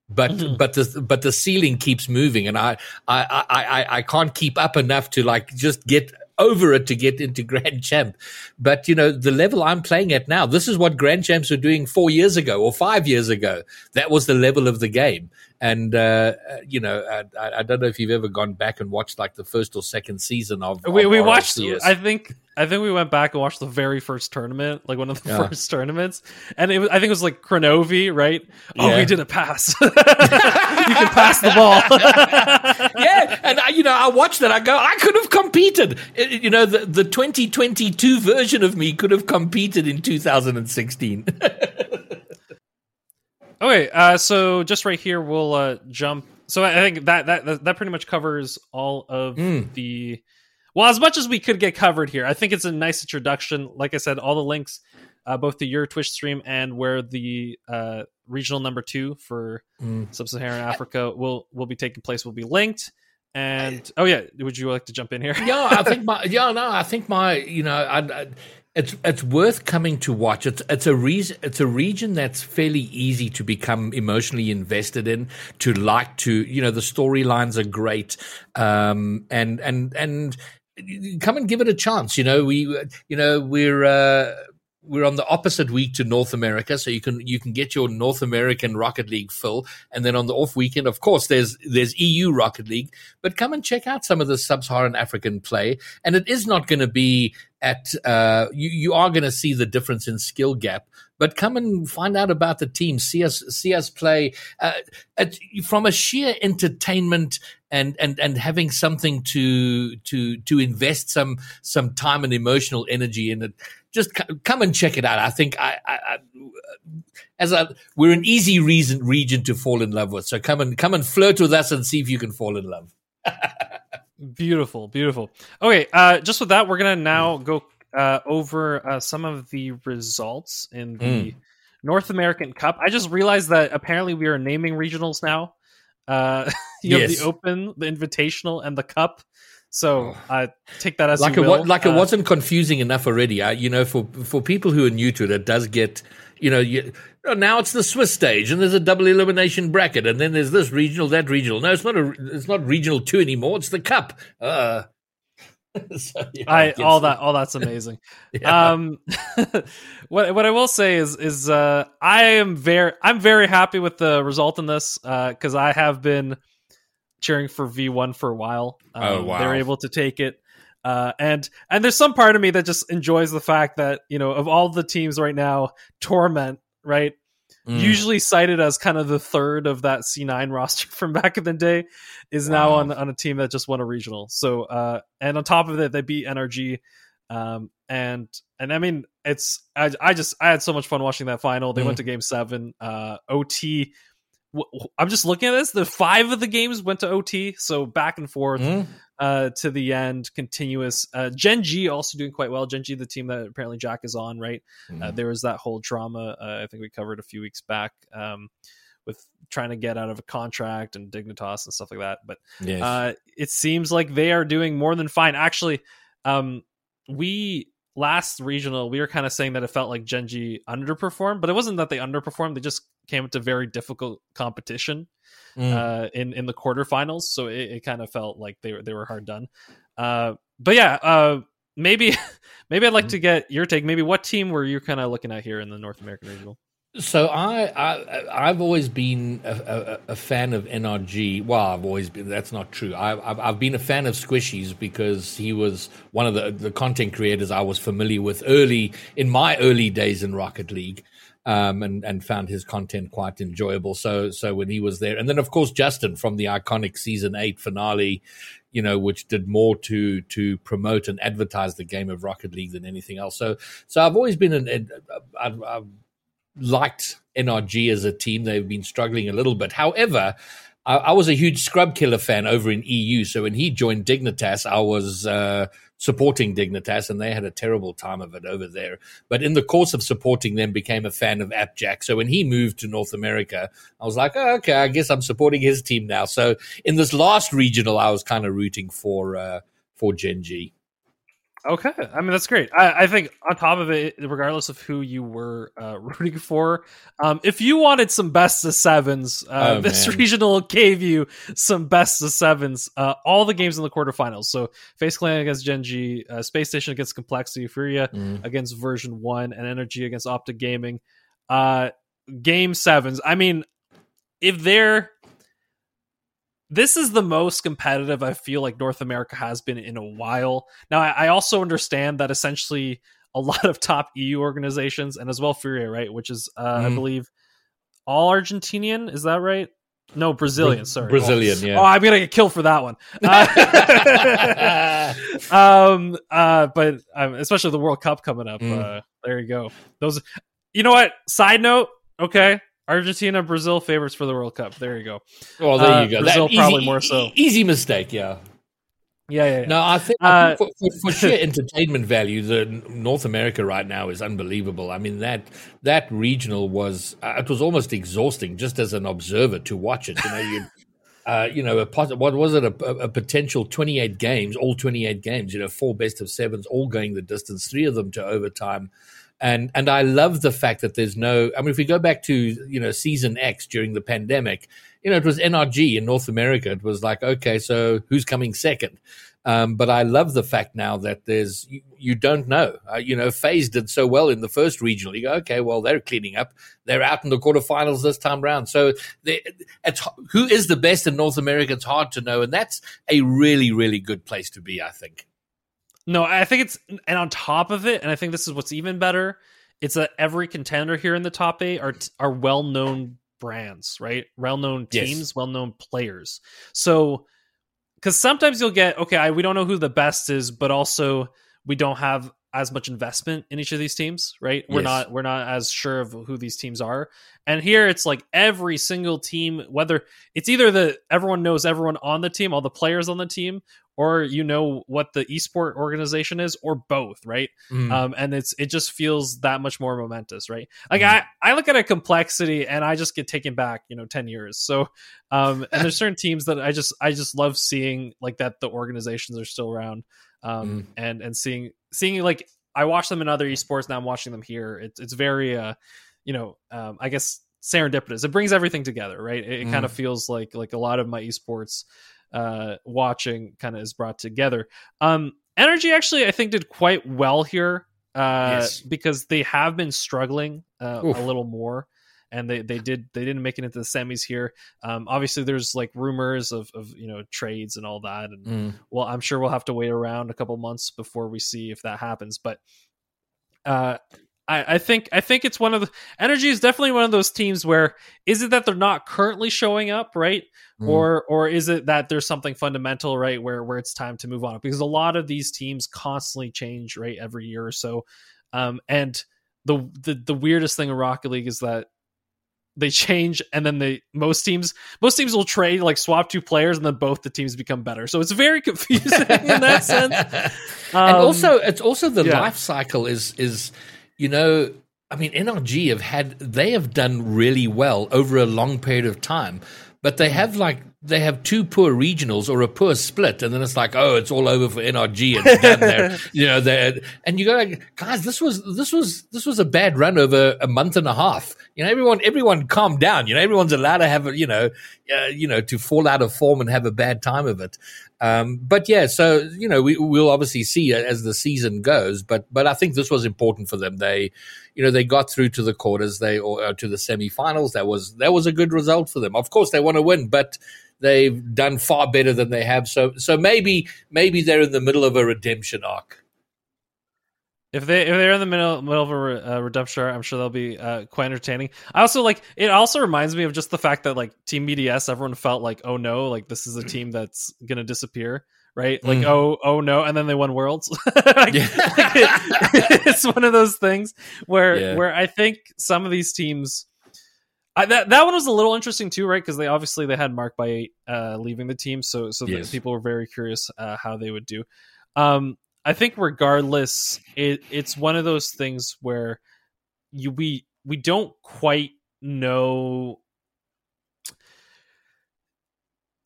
But Mhm. but the but the ceiling keeps moving, and I I, I I I can't keep up enough to like just get over it to get into grand champ. But you know the level I'm playing at now, this is what grand champs were doing four years ago or five years ago. That was the level of the game, and uh, uh, you know I, I don't know if you've ever gone back and watched like the first or second season of. we of we watched. I think I think we went back and watched the very first tournament, like one of the Yeah. first tournaments, and it was, I think it was like Kronovi, right? Oh, Yeah. we did a pass. you can pass the ball. yeah, and I, you know, I watched that. I go, I could have competed. It- you know, the the 2022 version of me could have competed in 2016. Okay, uh, so just right here, we'll uh, jump. So I I think that that that- that pretty much covers all of Mm. the. Well, as much as we could get covered here, I think it's a nice introduction. Like I said, all the links, uh, both to your Twitch stream and where the uh, regional number two for Mm. Sub-Saharan Africa will will be taking place will be linked. And oh yeah, would you like to jump in here? yeah, I think my yeah no, I think my you know, I, I, it's it's worth coming to watch. It's it's a reason it's a region that's fairly easy to become emotionally invested in, to like to you know the storylines are great, um, and and and come and give it a chance. You know we you know we're. Uh, we're on the opposite week to North America, so you can you can get your North American Rocket League fill, and then on the off weekend, of course, there's there's EU Rocket League. But come and check out some of the sub-Saharan African play, and it is not going to be at uh, you. You are going to see the difference in skill gap, but come and find out about the team. See us see us play uh, at, from a sheer entertainment and and and having something to to to invest some some time and emotional energy in it just come and check it out. I think I, I, I as a we're an easy reason region to fall in love with. So come and come and flirt with us and see if you can fall in love. Beautiful, beautiful. Okay, uh, just with that, we're gonna now go uh, over uh, some of the results in the Mm. North American Cup. I just realized that apparently we are naming regionals now. Uh, you have Yes. the Open, the Invitational, and the Cup. So I uh, take that as Like it like it Uh, wasn't confusing enough already. I, you know, for for people who are new to it, it does get. You know, you, oh, now it's the Swiss stage, and there's a double elimination bracket, and then there's this regional, that regional. No, it's not a, it's not regional two anymore. It's the cup. Uh, so, yeah, I gets- all that all that's amazing. Yeah. Um, what what I will say is is uh, I am very I'm very happy with the result in this uh, because I have been cheering for V one for a while. Um, Oh, wow. They're able to take it. Uh, and and there's some part of me that just enjoys the fact that you know of all the teams right now, Torment right Mm. usually cited as kind of the third of that C9 roster from back in the day, is now Wow. on on a team that just won a regional. So uh, and on top of it, they beat NRG, um, and and I mean it's I I just I had so much fun watching that final. They Mm. went to game seven, uh, OT. I'm just looking at this. The five of the games went to OT, so back and forth Mm. uh, to the end, continuous. Uh, Gen G also doing quite well. Gen G, the team that apparently Jack is on, right? Uh, Mm. there was that whole drama uh, I think we covered a few weeks back, um, with trying to get out of a contract and Dignitas and stuff like that. But Yes. uh, it seems like they are doing more than fine. Actually, um, we last regional we were kind of saying that it felt like Gen G underperformed, but it wasn't that they underperformed. They just came to very difficult competition Mm. uh, in in the quarterfinals, so it, it kind of felt like they were they were hard done. Uh, but yeah, uh, maybe maybe I'd like to get your take. Maybe what team were you kind of looking at here in the North American regional? So I, I I've always been a, a, a fan of NRG. Well, I've always been. That's not true. I, I've I've been a fan of Squishy's because he was one of the the content creators I was familiar with early in my early days in Rocket League, um, and and found his content quite enjoyable. So so when he was there, and then of course JSTN from the iconic season eight finale, you know, which did more to to promote and advertise the game of Rocket League than anything else. So so I've always been an, an I've, I've liked NRG as a team. They've been struggling a little bit. However, I, I was a huge Scrub Killa fan over in EU. So when he joined Dignitas, I was uh, supporting Dignitas, and they had a terrible time of it over there. But in the course of supporting them, became a fan of AppJack. So when he moved to North America, I was like, oh, okay, I guess I'm supporting his team now. So in this last regional, I was kind of rooting for uh, for Gen G. Okay, I mean that's great. I, I think on top of it, regardless of who you were uh, rooting for, um, if you wanted some best of sevens, uh, Oh, this man. regional gave you some best of sevens. Uh, all the games in the quarterfinals. So FaZe Clan against Gen G, uh, Spacestation against Complexity, Furia Mm. against Version One, and NRG against OpTic Gaming. Uh, game sevens. I mean, if they're this is the most competitive I feel like North America has been in a while. Now, I, I also understand that essentially a lot of top EU organizations and as well Furia, right, which is uh, I Mhm. believe all Argentinian. Is that right? No, Brazilian. Bra- sorry, Brazilian, Oh, yeah. Oh, I'm gonna get killed for that one. Uh, um, uh, but um, especially the World Cup coming up. Mm. Uh, there you go. Those. You know what? Side note. Okay, Argentina, Brazil favorites for the World Cup. There you go. Well, there Uh, you go. Brazil That probably more so. Easy mistake, yeah. Yeah, yeah. yeah. No, I think, Uh, for, for, for sheer entertainment value, the North America right now is unbelievable. I mean that that regional was uh, it was almost exhausting just as an observer to watch it. You know, you. Uh, you know, a, what was it? A, a, a potential 28 games, all 28 games. You know, four best of sevens, all going the distance. Three of them to overtime, and and I love the fact that there's no. I mean, if we go back to you know season X during the pandemic, you know, it was NRG in North America. It was like, okay, so who's coming second? Um, but I love the fact now that there's you, you don't know. Uh, you know, FaZe did so well in the first regional. You go, okay, well they're cleaning up. They're out in the quarterfinals this time round. So they, who is the best in North America? It's hard to know, and that's a really, really good place to be. I think. No, I think it's and on top of it, and I think this is what's even better. It's that every contender here in the top eight are are well known brands, right? Well known Yes. teams, well known players. So, because sometimes you'll get okay, I, we don't know who the best is, but also we don't have as much investment in each of these teams, right? We're Yes. not we're not as sure of who these teams are. And here it's like every single team, whether it's either the everyone knows everyone on the team, all the players on the team, or you know what the esport organization is, or both, right? Mm. Um, and it's it just feels that much more momentous, right? Like Mhm. I I look at a complexity and I just get taken back, you know, ten years. So, um, and there's certain teams that I just I just love seeing like that the organizations are still around, um, Mm. and and seeing seeing like I watch them in other esports now. I'm watching them here. It's it's very uh, you know, um, I guess serendipitous. It brings everything together, right? It, it Mm. kind of feels like like a lot of my esports uh watching kind of is brought together. Um NRG actually I think did quite well here uh Yes. because they have been struggling uh, a little more and they they did they didn't make it into the semis here. Um obviously there's like rumors of of you know trades and all that and Mm. well i'm sure we'll have to wait around a couple months before we see if that happens but uh I, I think I think it's one of the NRG is definitely one of those teams where is it that they're not currently showing up right Mm. or or is it that there's something fundamental right where where it's time to move on because a lot of these teams constantly change right every year or so um and the the, the weirdest thing in rocket league is that they change and then they most teams most teams will trade like swap two players and then both the teams become better so it's very confusing in that sense and Um, also, it's also the yeah. life cycle is is you know. I mean, NRG have had they have done really well over a long period of time, but they mm. have like they have two poor regionals or a poor split, and then it's like, oh, it's all over for NRG. It's done there, you know. There, and you go like, guys, this was this was this was a bad run over a month and a half. You know, everyone everyone calm down. You know, everyone's allowed to have a you know, uh, you know, to fall out of form and have a bad time of it. Um, but yeah, so you know, we will obviously see as the season goes. But but I think this was important for them. They, you know, they got through to the quarters, they or uh, to the semifinals. That was that was a good result for them. Of course, they want to win, but they've done far better than they have. So so maybe maybe they're in the middle of a redemption arc. If they if they're in the middle middle of a re, uh, redemption, I'm sure they'll be uh, quite entertaining. I also like it. Also reminds me of just the fact that like Team BDS, everyone felt like, oh no, like this is a team that's gonna disappear, right? Like mm. oh oh no, and then they won Worlds. like, yeah. it's one of those things where yeah. where I think some of these teams. I, that that one was a little interesting too, right? Because they obviously they had MaRc_by_8 uh, leaving the team, so so yes. people were very curious uh, how they would do. Um, I think regardless, it, it's one of those things where you we we don't quite know.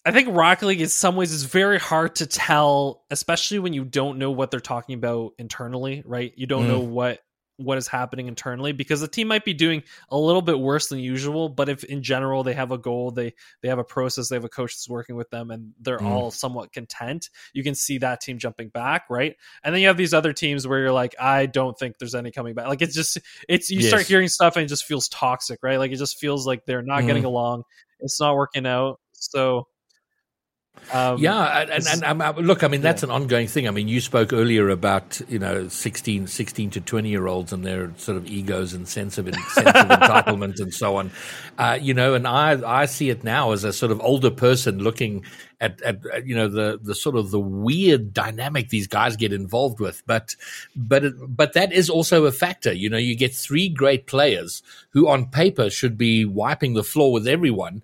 I think Rocket League, in some ways, is very hard to tell, especially when you don't know what they're talking about internally, right? You don't mm. know what what is happening internally because the team might be doing a little bit worse than usual but if in general they have a goal they they have a process they have a coach that's working with them and they're mm. all somewhat content you can see that team jumping back right and then you have these other teams where you're like i don't think there's any coming back like it's just it's you yes. start hearing stuff and it just feels toxic right like it just feels like they're not mm. getting along it's not working out so um, yeah, and, and, and, um, look, I mean, that's yeah. an ongoing thing. I mean, you spoke earlier about, you know, 16, 16 to 20 year olds and their sort of egos and sense of, sense of entitlement and so on. Uh, you know, and I, I see it now as a sort of older person looking at, at, you know, the, the sort of the weird dynamic these guys get involved with. But, but, but that is also a factor. You know, you get three great players who on paper should be wiping the floor with everyone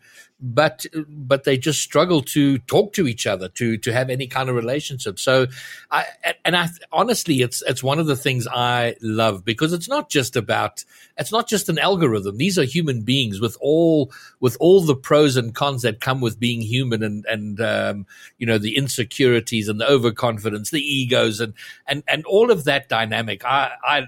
but but they just struggle to talk to each other to to have any kind of relationship. So i and i honestly it's it's one of the things i love because it's not just about it's not just an algorithm. These are human beings with all with all the pros and cons that come with being human and and um, you know the insecurities and the overconfidence the egos and and and all of that dynamic. I i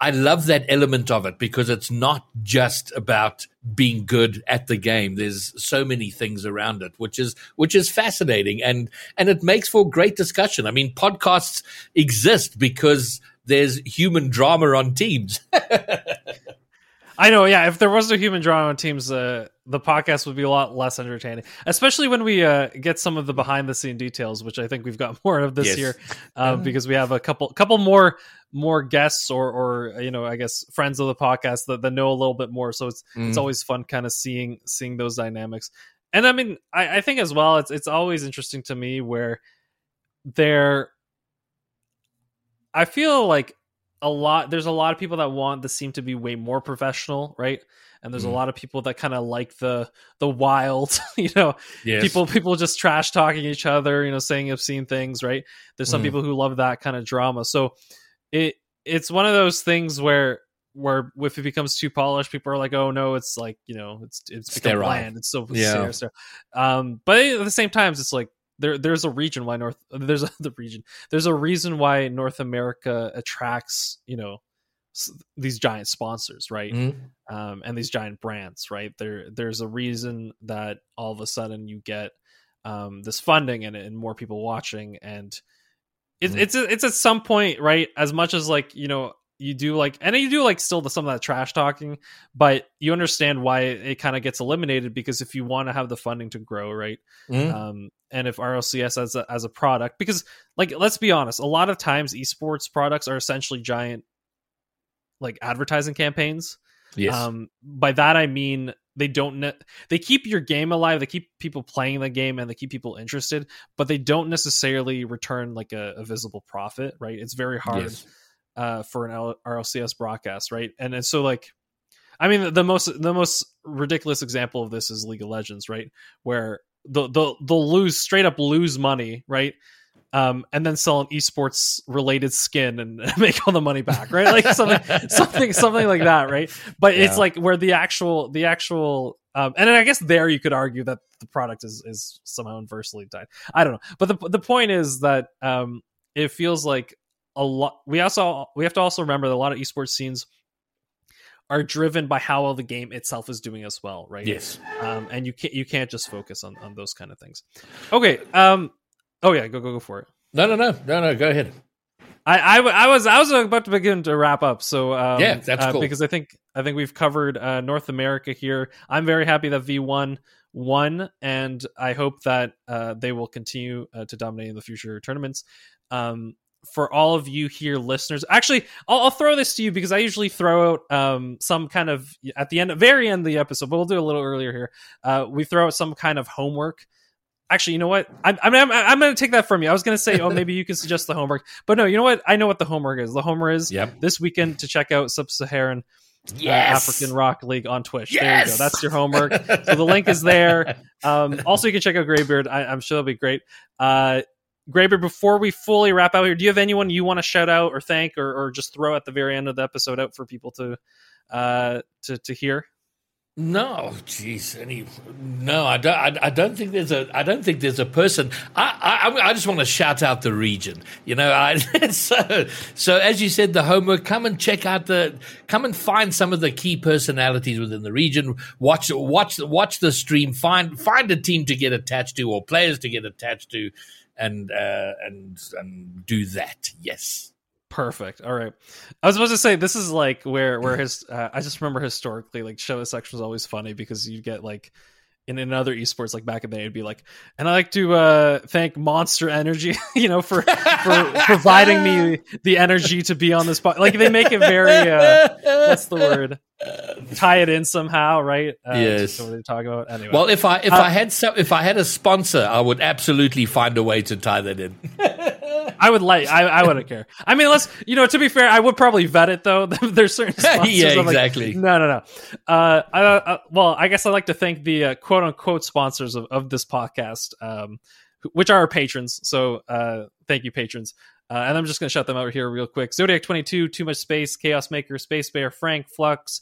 I love that element of it because it's not just about being good at the game. There's so many things around it, which is which is fascinating and and it makes for great discussion. I mean, podcasts exist because there's human drama on teams. I know, yeah. If there was no human drama on teams, uh, the podcast would be a lot less entertaining. Especially when we uh, get some of the behind the scene details, which I think we've got more of this yes. year, uh, because we have a couple couple more more guests or or you know I guess friends of the podcast that, that know a little bit more. So it's mm. it's always fun kind of seeing seeing those dynamics. And I mean, I, I think as well, it's it's always interesting to me where they're. I feel like a lot there's a lot of people that want the scene to be way more professional right and there's mm. a lot of people that kind of like the the wild you know yes. people people just trash talking each other you know saying obscene things right there's some mm. people who love that kind of drama so it it's one of those things where where if it becomes too polished people are like oh no it's like you know it's it's become bland it's so yeah. um but at the same times it's like there there's a region why North there's a the region. There's a reason why North America attracts you know these giant sponsors right? Mm-hmm. um, and these giant brands right? There there's a reason that all of a sudden you get um, this funding and, and more people watching and it, mm-hmm. it's it's at some point right as much as like you know you do like and you do like still the, some of that trash talking but you understand why it, it kind of gets eliminated because if you want to have the funding to grow right mm. um, and if rlcs as a, as a product because like let's be honest a lot of times esports products are essentially giant like advertising campaigns yes um, by that i mean they don't ne- they keep your game alive they keep people playing the game and they keep people interested but they don't necessarily return like a, a visible profit right it's very hard yes uh, for an L- RLCS broadcast, right? And, and so like, I mean, the most the most ridiculous example of this is League of Legends, right? Where the the they'll lose straight up lose money, right? Um, and then sell an esports related skin and make all the money back, right? Like something, something, something like that, right? But yeah. it's like where the actual, the actual, um, and I guess there you could argue that the product is is somehow inversely tied. I don't know, but the the point is that um, it feels like a lot. We also we have to also remember that a lot of esports scenes are driven by how well the game itself is doing as well, right? Yes. Um, and you can't you can't just focus on on those kind of things. Okay. Um. Oh yeah. Go go go for it. No no no no no. Go ahead. I, I, I was I was about to begin to wrap up. So um, yeah, that's uh, cool. because I think I think we've covered uh, North America here. I'm very happy that V1 won, and I hope that uh, they will continue uh, to dominate in the future tournaments. Um, for all of you here listeners actually I'll, I'll, throw this to you because i usually throw out um, some kind of at the end very end of the episode but we'll do a little earlier here uh, we throw out some kind of homework actually you know what i'm, I'm, I'm, I'm going to take that from you i was going to say oh maybe you can suggest the homework but no you know what i know what the homework is the homework is yep. this weekend to check out sub-saharan yes. uh, African Rock League on Twitch. Yes! There you go. That's your homework. so the link is there. Um, also, you can check out Graybeard. I, am sure it'll be great. Uh, Graybeard, before we fully wrap out here, do you have anyone you want to shout out or thank or, or just throw at the very end of the episode out for people to uh, to to hear? No, jeez, any no, I don't. I, I, don't think there's a. I don't think there's a person. I I, I just want to shout out the region. You know, I, so so as you said, the homework. Come and check out the. Come and find some of the key personalities within the region. Watch watch watch the stream. Find find a team to get attached to or players to get attached to, and uh, and and do that. Yes. Perfect. All right. I was supposed to say this is like where where his uh, I just remember historically like show section was always funny because you get like in another esports like back in the day it'd be like and i like to uh thank monster energy you know for for providing me the energy to be on this po-. like they make it very uh what's the word tie it in somehow right uh, yes what talk about anyway well if i if uh, i had some if i had a sponsor i would absolutely find a way to tie that in I would like. I, I wouldn't care. I mean, let's. You know, to be fair, I would probably vet it though. There's certain sponsors. yeah, exactly. Like, no, no, no. Uh, I, uh, well, I guess I'd like to thank the uh, quote unquote sponsors of, of this podcast, um, which are our patrons. So, uh, thank you, patrons. Uh, and I'm just going to shout them out here real quick. Zodiac 22, Too Much Space, Chaos Maker, Space Bear, Frank, Flux,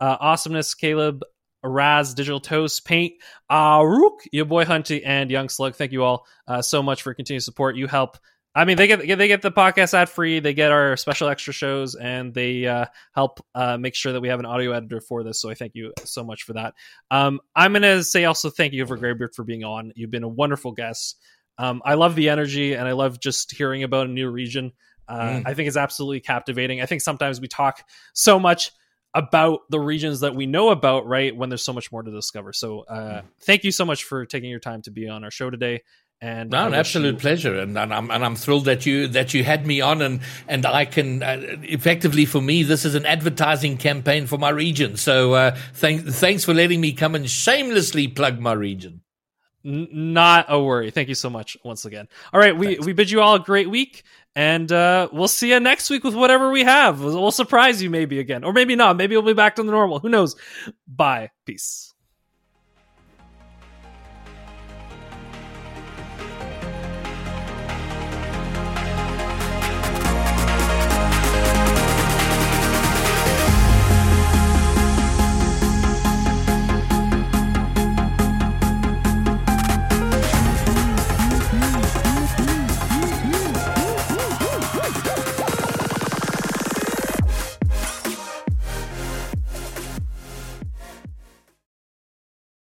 uh, Awesomeness, Caleb, Raz, Digital Toast, Paint, Aruk, your boy Hunty, and Young Slug. Thank you all uh, so much for continued support. You help I mean, they get they get the podcast ad free. They get our special extra shows, and they uh, help uh, make sure that we have an audio editor for this. So I thank you so much for that. Um, I'm gonna say also thank you for Graybeard for being on. You've been a wonderful guest. Um, I love the energy, and I love just hearing about a new region. Uh, mm. I think it's absolutely captivating. I think sometimes we talk so much about the regions that we know about, right? When there's so much more to discover. So, uh, mm. thank you so much for taking your time to be on our show today. And no, an absolute you... pleasure, and, and, I'm and I'm thrilled that you that you had me on, and and I can uh, effectively for me this is an advertising campaign for my region. So uh, thanks thanks for letting me come and shamelessly plug my region. N- not a worry. Thank you so much once again. All right, we thanks. we bid you all a great week, and uh, we'll see you next week with whatever we have. We'll surprise you maybe again, or maybe not. Maybe we'll be back to the normal. Who knows? Bye. Peace.